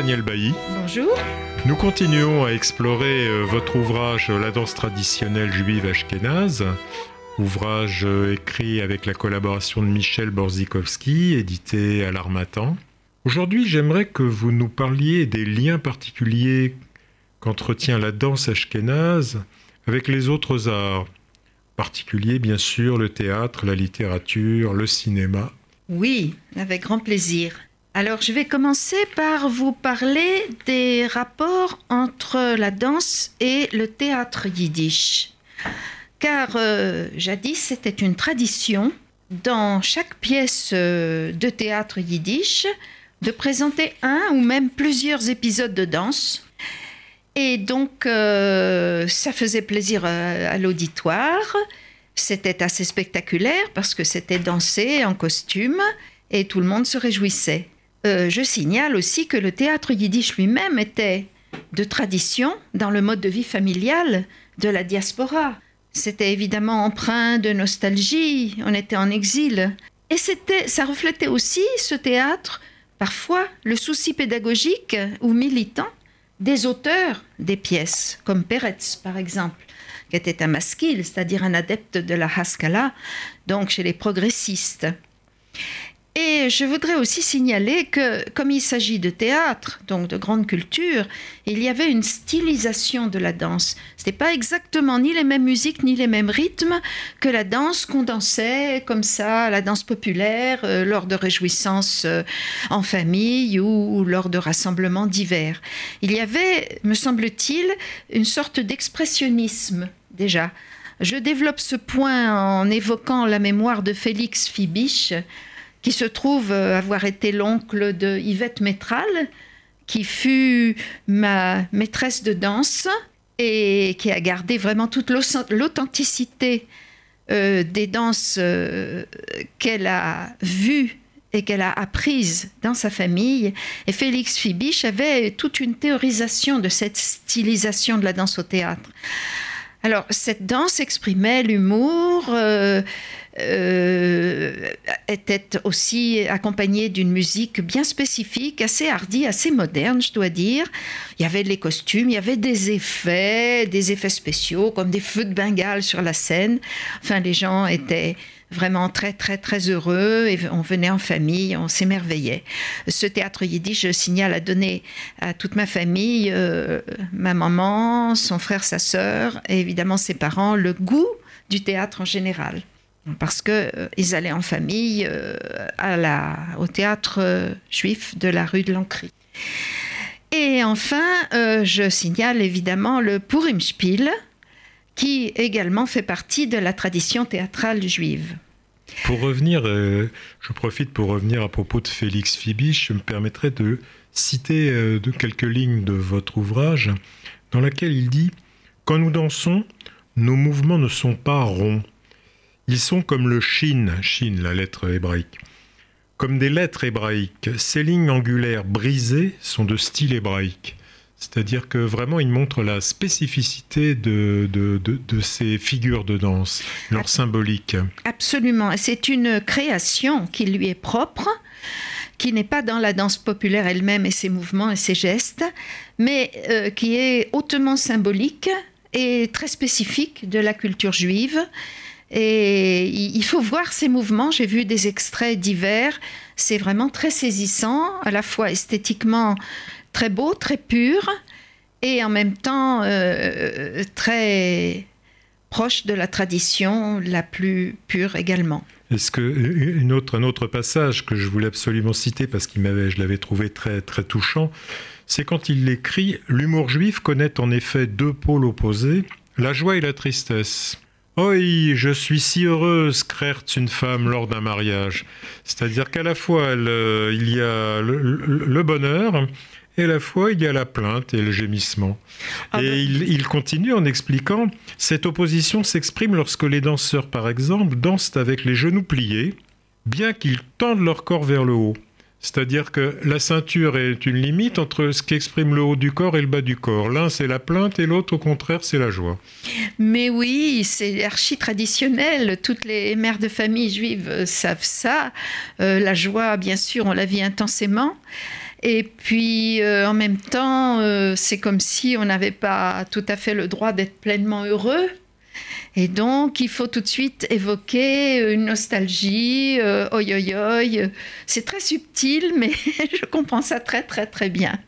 Daniel Bailly. Bonjour. Nous continuons à explorer euh, votre ouvrage La danse traditionnelle juive ashkénaze, ouvrage euh, écrit avec la collaboration de Michel Borzikowski, édité à l'Armatan. Aujourd'hui, j'aimerais que vous nous parliez des liens particuliers qu'entretient la danse ashkénaze avec les autres arts, particuliers bien sûr le théâtre, la littérature, le cinéma. Oui, avec grand plaisir. Alors je vais commencer par vous parler des rapports entre la danse et le théâtre yiddish. Car euh, jadis c'était une tradition dans chaque pièce euh, de théâtre yiddish de présenter un ou même plusieurs épisodes de danse. Et donc euh, ça faisait plaisir à l'auditoire. C'était assez spectaculaire parce que c'était dansé en costume et tout le monde se réjouissait. Euh, je signale aussi que le théâtre yiddish lui-même était de tradition dans le mode de vie familial de la diaspora. C'était évidemment empreint de nostalgie, on était en exil. Et ça reflétait aussi, ce théâtre, parfois le souci pédagogique ou militant des auteurs des pièces, comme Peretz par exemple, qui était un maskil, c'est-à-dire un adepte de la Haskalah, donc chez les progressistes. Et je voudrais aussi signaler que, comme il s'agit de théâtre, donc de grande culture, il y avait une stylisation de la danse. Ce n'était pas exactement ni les mêmes musiques ni les mêmes rythmes que la danse qu'on dansait comme ça, la danse populaire, euh, lors de réjouissances euh, en famille ou, lors de rassemblements divers. Il y avait, me semble-t-il, une sorte d'expressionnisme déjà. Je développe ce point en évoquant la mémoire de Félix Fibiche qui se trouve euh, avoir été l'oncle de Yvette Métral, qui fut ma maîtresse de danse et qui a gardé vraiment toute l'authenticité euh, des danses euh, qu'elle a vues et qu'elle a apprises dans sa famille. Et Félix Fibiche avait toute une théorisation de cette stylisation de la danse au théâtre. Alors, cette danse exprimait l'humour, était aussi accompagnée d'une musique bien spécifique, assez hardie, assez moderne, je dois dire. Il y avait les costumes, il y avait des effets, des effets spéciaux, comme des feux de Bengale sur la scène. Enfin, les gens étaient vraiment très, très, très heureux. Et on venait en famille, on s'émerveillait. Ce théâtre yiddish, je signale, a donné à toute ma famille, euh, ma maman, son frère, sa sœur, et évidemment ses parents, le goût du théâtre en général. Parce qu'ils euh, allaient en famille euh, au théâtre juif de la rue de l'Ancry. Et enfin, je signale évidemment le Purimspiel, qui également fait partie de la tradition théâtrale juive. Pour revenir, euh, je profite pour revenir à propos de Félix Fibiche, je me permettrai de citer euh, de quelques lignes de votre ouvrage, dans laquelle il dit Quand nous dansons, nos mouvements ne sont pas ronds. Ils sont comme le shin, shin, la lettre hébraïque. Comme des lettres hébraïques, ces lignes angulaires brisées sont de style hébraïque. C'est-à-dire que vraiment, il montre la spécificité de, de, ces figures de danse, leur symbolique. Absolument. C'est une création qui lui est propre, qui n'est pas dans la danse populaire elle-même et ses mouvements et ses gestes, mais euh, qui est hautement symbolique et très spécifique de la culture juive. Et il faut voir ces mouvements. J'ai vu des extraits divers. C'est vraiment très saisissant, à la fois esthétiquement très beau, très pur, et en même temps euh, très proche de la tradition la plus pure également. Est-ce que une autre, un autre passage que je voulais absolument citer parce qu'il m'avait, je l'avais trouvé très très touchant, c'est quand il écrit l'humour juif connaît en effet deux pôles opposés, la joie et la tristesse. Oi, je suis si heureuse, crerte une femme lors d'un mariage. C'est-à-dire qu'à la fois euh, il y a le bonheur et à la fois il y a la plainte et le gémissement. Ah et ben. il, continue en expliquant, cette opposition s'exprime lorsque les danseurs, par exemple, dansent avec les genoux pliés, bien qu'ils tendent leur corps vers le haut. C'est-à-dire que la ceinture est une limite entre ce qui exprime le haut du corps et le bas du corps. L'un, c'est la plainte et l'autre, au contraire, c'est la joie. Mais oui, c'est archi traditionnel. Toutes les mères de famille juives savent ça. Euh, la joie, bien sûr, on la vit intensément. Et puis, euh, en même temps, euh, c'est comme si on n'avait pas tout à fait le droit d'être pleinement heureux. Et donc, il faut tout de suite évoquer une nostalgie, euh, oi oi oi. C'est très subtil, mais je comprends ça très très très bien.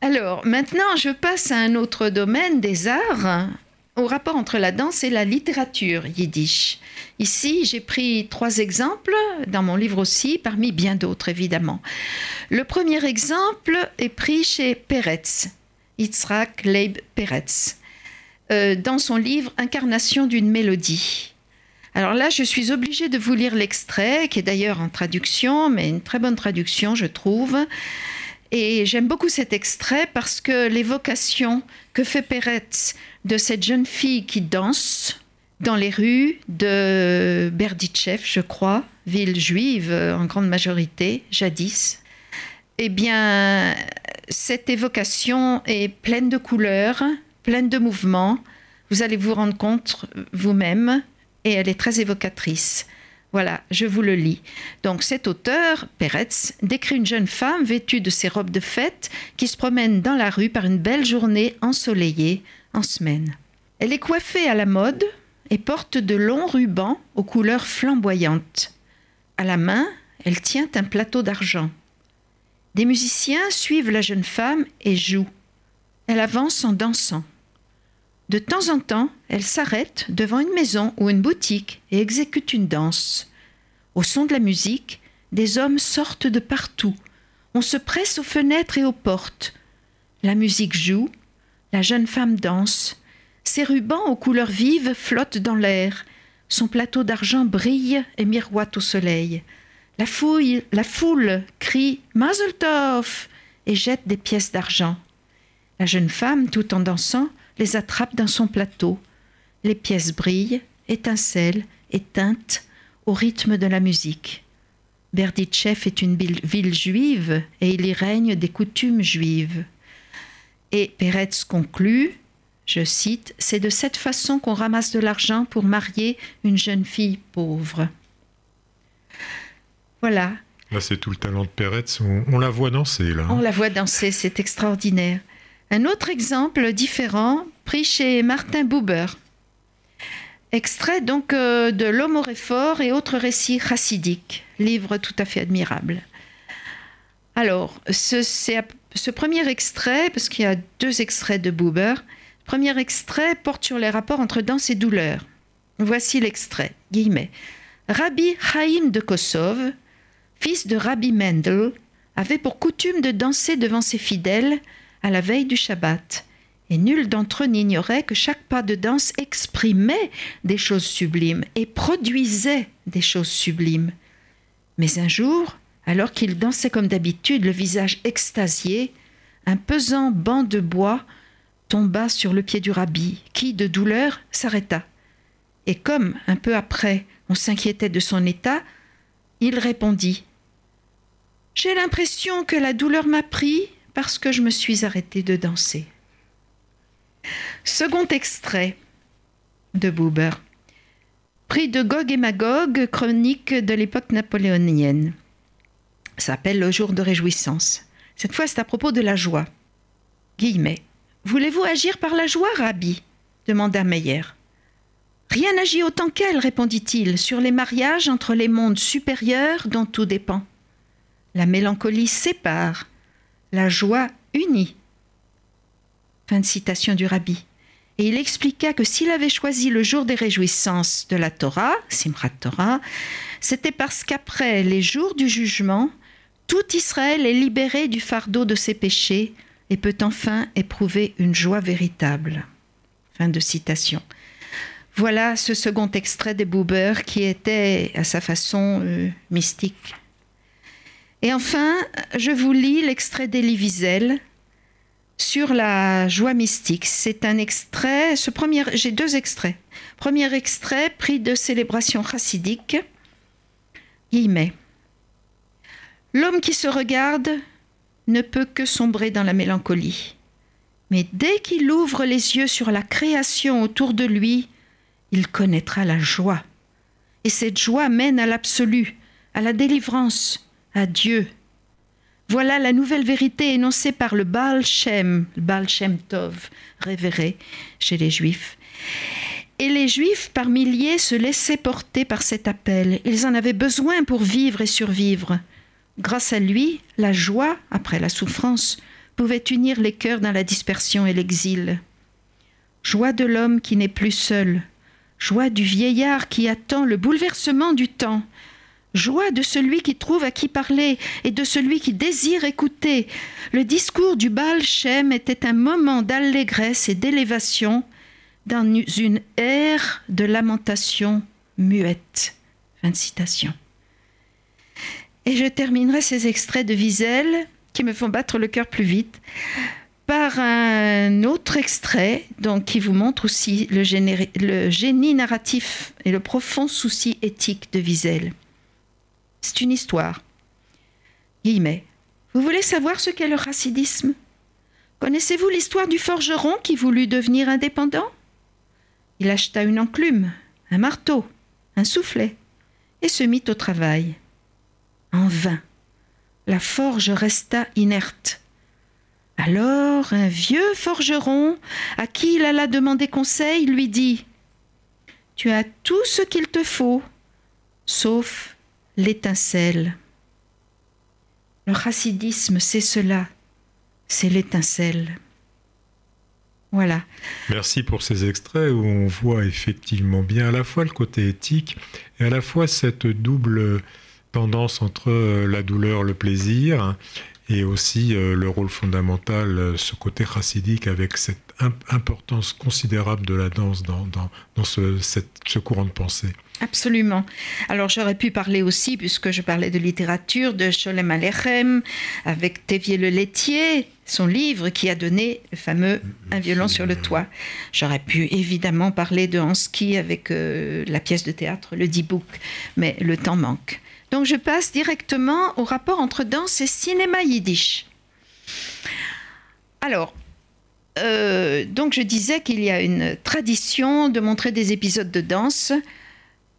Alors, maintenant, je passe à un autre domaine des arts, au rapport entre la danse et la littérature yiddish. Ici, j'ai pris trois exemples, dans mon livre aussi, parmi bien d'autres évidemment. Le premier exemple est pris chez Peretz, Yitzhak Leib Peretz, euh, dans son livre Incarnation d'une mélodie. Alors là, je suis obligée de vous lire l'extrait, qui est d'ailleurs en traduction, mais une très bonne traduction, je trouve. Et j'aime beaucoup cet extrait parce que l'évocation que fait Peretz de cette jeune fille qui danse dans les rues de Berditchev, je crois, ville juive en grande majorité, jadis, eh bien, cette évocation est pleine de couleurs, pleine de mouvements. Vous allez vous rendre compte vous-même, et elle est très évocatrice. Voilà, je vous le lis. Donc cet auteur, Peretz, décrit une jeune femme vêtue de ses robes de fête qui se promène dans la rue par une belle journée ensoleillée en semaine. Elle est coiffée à la mode et porte de longs rubans aux couleurs flamboyantes. À la main, elle tient un plateau d'argent. Des musiciens suivent la jeune femme et jouent. Elle avance en dansant. De temps en temps, elle s'arrête devant une maison ou une boutique et exécute une danse. Au son de la musique, des hommes sortent de partout. On se presse aux fenêtres et aux portes. La musique joue, la jeune femme danse. Ses rubans aux couleurs vives flottent dans l'air. Son plateau d'argent brille et miroite au soleil. La, fouille, la foule crie Mazel Tov et jette des pièces d'argent. La jeune femme, tout en dansant, les attrape dans son plateau. Les pièces brillent, étincellent et teintent au rythme de la musique. Berditchev est une ville juive et il y règne des coutumes juives. Et Peretz conclut, je cite, C'est de cette façon qu'on ramasse de l'argent pour marier une jeune fille pauvre. Voilà. Là, c'est tout le talent de Peretz. On, la voit danser, là. On la voit danser, c'est extraordinaire. Un autre exemple différent, pris chez Martin Buber. Extrait donc euh, de L'homme au et autres récits chassidiques, livre tout à fait admirable. Alors, ce, premier extrait, parce qu'il y a deux extraits de Buber, premier extrait porte sur les rapports entre danse et douleur. Voici l'extrait, guillemets. Rabbi Chaim de Kosov, fils de Rabbi Mendel, avait pour coutume de danser devant ses fidèles à la veille du Shabbat. Et nul d'entre eux n'ignorait que chaque pas de danse exprimait des choses sublimes et produisait des choses sublimes. Mais un jour, alors qu'il dansait comme d'habitude, le visage extasié, un pesant banc de bois tomba sur le pied du rabbi, qui, de douleur, s'arrêta. Et comme, un peu après, on s'inquiétait de son état, il répondit J'ai l'impression que la douleur m'a pris parce que je me suis arrêté de danser. Second extrait de Buber, pris de Gog et Magog, chronique de l'époque napoléonienne. S'appelle Le jour de réjouissance. Cette fois, c'est à propos de la joie. Guillemets. Voulez-vous agir par la joie, Rabbi demanda Meyer. Rien n'agit autant qu'elle, répondit-il, sur les mariages entre les mondes supérieurs dont tout dépend. La mélancolie sépare, la joie unit. Fin de citation du rabbi. Et il expliqua que s'il avait choisi le jour des réjouissances de la Torah, Simrat Torah, c'était parce qu'après les jours du jugement, tout Israël est libéré du fardeau de ses péchés et peut enfin éprouver une joie véritable. Fin de citation. Voilà ce second extrait des Buber qui était à sa façon euh, mystique. Et enfin, je vous lis l'extrait d'Elie Wiesel sur la joie mystique. C'est un extrait, ce premier, j'ai deux extraits. Premier extrait pris de célébration chassidique. Guillemets. L'homme qui se regarde ne peut que sombrer dans la mélancolie. Mais dès qu'il ouvre les yeux sur la création autour de lui, il connaîtra la joie. Et cette joie mène à l'absolu, à la délivrance, à Dieu. Voilà la nouvelle vérité énoncée par le Baal Shem, le Baal Shem Tov, révéré chez les Juifs. Et les Juifs, par milliers, se laissaient porter par cet appel. Ils en avaient besoin pour vivre et survivre. Grâce à lui, la joie, après la souffrance, pouvait unir les cœurs dans la dispersion et l'exil. Joie de l'homme qui n'est plus seul, joie du vieillard qui attend le bouleversement du temps, joie de celui qui trouve à qui parler et de celui qui désire écouter. Le discours du Baal Shem était un moment d'allégresse et d'élévation dans une ère de lamentation muette. Fin de citation. Et je terminerai ces extraits de Wiesel qui me font battre le cœur plus vite par un autre extrait donc, qui vous montre aussi le, le génie narratif et le profond souci éthique de Wiesel. C'est une histoire. Guillemets. Vous voulez savoir ce qu'est le racidisme? Connaissez-vous l'histoire du forgeron qui voulut devenir indépendant? Il acheta une enclume, un marteau, un soufflet, et se mit au travail. En vain. La forge resta inerte. Alors un vieux forgeron, à qui il alla demander conseil, lui dit Tu as tout ce qu'il te faut, sauf l'étincelle. Le racidisme, c'est cela, c'est l'étincelle. Voilà. Merci pour ces extraits où on voit effectivement bien à la fois le côté éthique et à la fois cette double tendance entre la douleur, le plaisir, et aussi euh, le rôle fondamental, euh, ce côté chassidique avec cette importance considérable de la danse dans, dans, ce, ce, courant de pensée. Absolument. Alors j'aurais pu parler aussi, puisque je parlais de littérature, de Sholem Alechem, avec Tévier le laitier, son livre qui a donné le fameux Un violon sur le toit. J'aurais pu évidemment parler de Hansky avec la pièce de théâtre, le D-Book, mais le temps manque. Donc je passe directement au rapport entre danse et cinéma yiddish. Alors, euh, donc je disais qu'il y a une tradition de montrer des épisodes de danse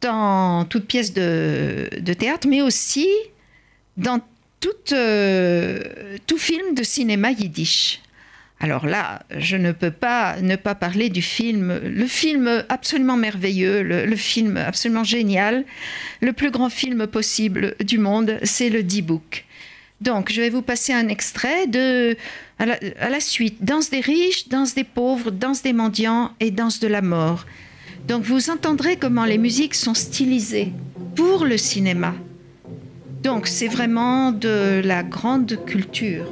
dans toute pièce de, théâtre, mais aussi dans euh, tout film de cinéma yiddish. Alors là, je ne peux pas ne pas parler du film, le film absolument merveilleux, le, film absolument génial, le plus grand film possible du monde, c'est le D-Book. Donc, je vais vous passer un extrait de, à la, suite. Danse des riches, danse des pauvres, danse des mendiants et danse de la mort. Donc, vous entendrez comment les musiques sont stylisées pour le cinéma. Donc, c'est vraiment de la grande culture.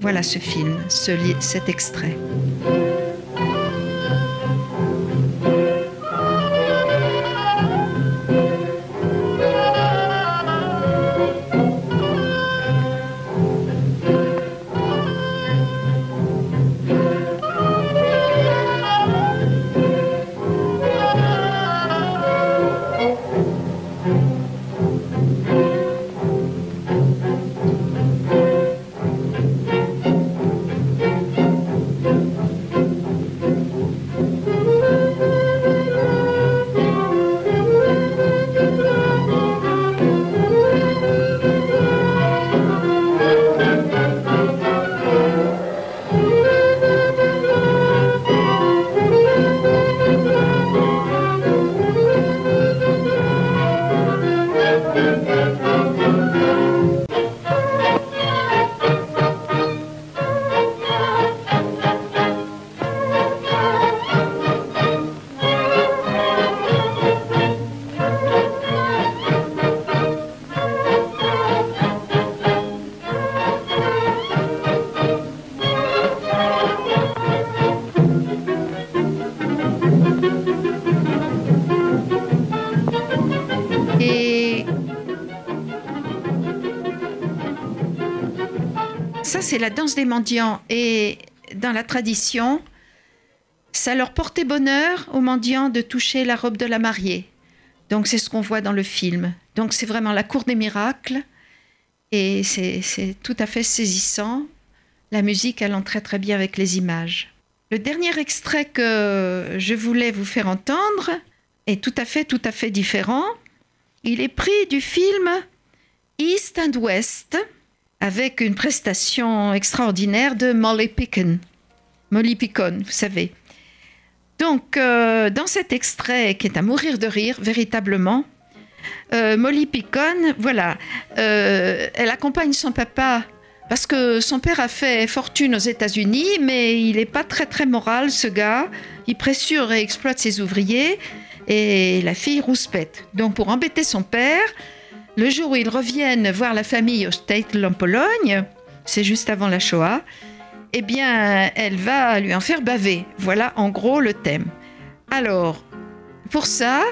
Voilà ce film, ce, cet extrait. C'est la danse des mendiants. Et dans la tradition, ça leur portait bonheur aux mendiants de toucher la robe de la mariée. Donc c'est ce qu'on voit dans le film. Donc c'est vraiment la cour des miracles. Et c'est tout à fait saisissant. La musique allant très très bien avec les images. Le dernier extrait que je voulais vous faire entendre est tout à fait tout à fait différent. Il est pris du film East and West avec une prestation extraordinaire de Molly Picken. Molly Pickon, vous savez. Donc, euh, dans cet extrait qui est à mourir de rire, véritablement, euh, Molly Pickon, voilà, euh, elle accompagne son papa parce que son père a fait fortune aux États-Unis, mais il n'est pas très très moral, ce gars. Il pressure et exploite ses ouvriers, et la fille rouspète. Donc, pour embêter son père, le jour où ils reviennent voir la famille au State en Pologne, c'est juste avant la Shoah, eh bien, elle va lui en faire baver. Voilà en gros le thème. Alors, pour ça,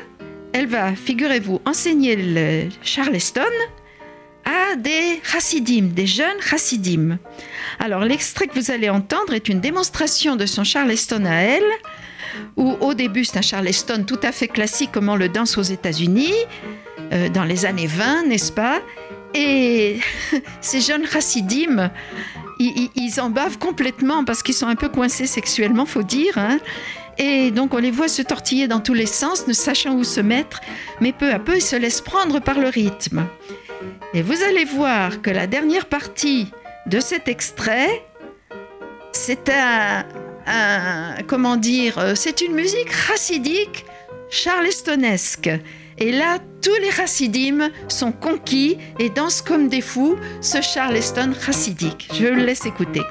elle va, figurez-vous, enseigner le Charleston à des chassidim, des jeunes chassidim. Alors, l'extrait que vous allez entendre est une démonstration de son Charleston à elle, où au début c'est un Charleston tout à fait classique comme le danse aux États-Unis, euh, dans les années 20, n'est-ce pas? Et ces jeunes chassidim, ils, en bavent complètement parce qu'ils sont un peu coincés sexuellement, faut dire. Hein. et donc on les voit se tortiller dans tous les sens, ne sachant où se mettre, mais peu à peu ils se laissent prendre par le rythme. Et vous allez voir que la dernière partie de cet extrait, c'est un, comment dire, euh, c'est une musique chassidique charlestonesque. Et là, tous les chassidim sont conquis et dansent comme des fous ce Charleston chassidique. Je le laisse écouter.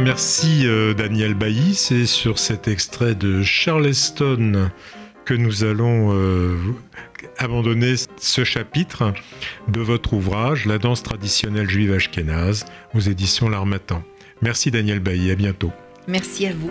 Merci euh, Daniel Bailly. C'est sur cet extrait de Charleston que nous allons euh, abandonner ce chapitre de votre ouvrage, La danse traditionnelle juive ashkénaze, aux éditions L'Armatan. Merci Daniel Bailly, à bientôt. Merci à vous.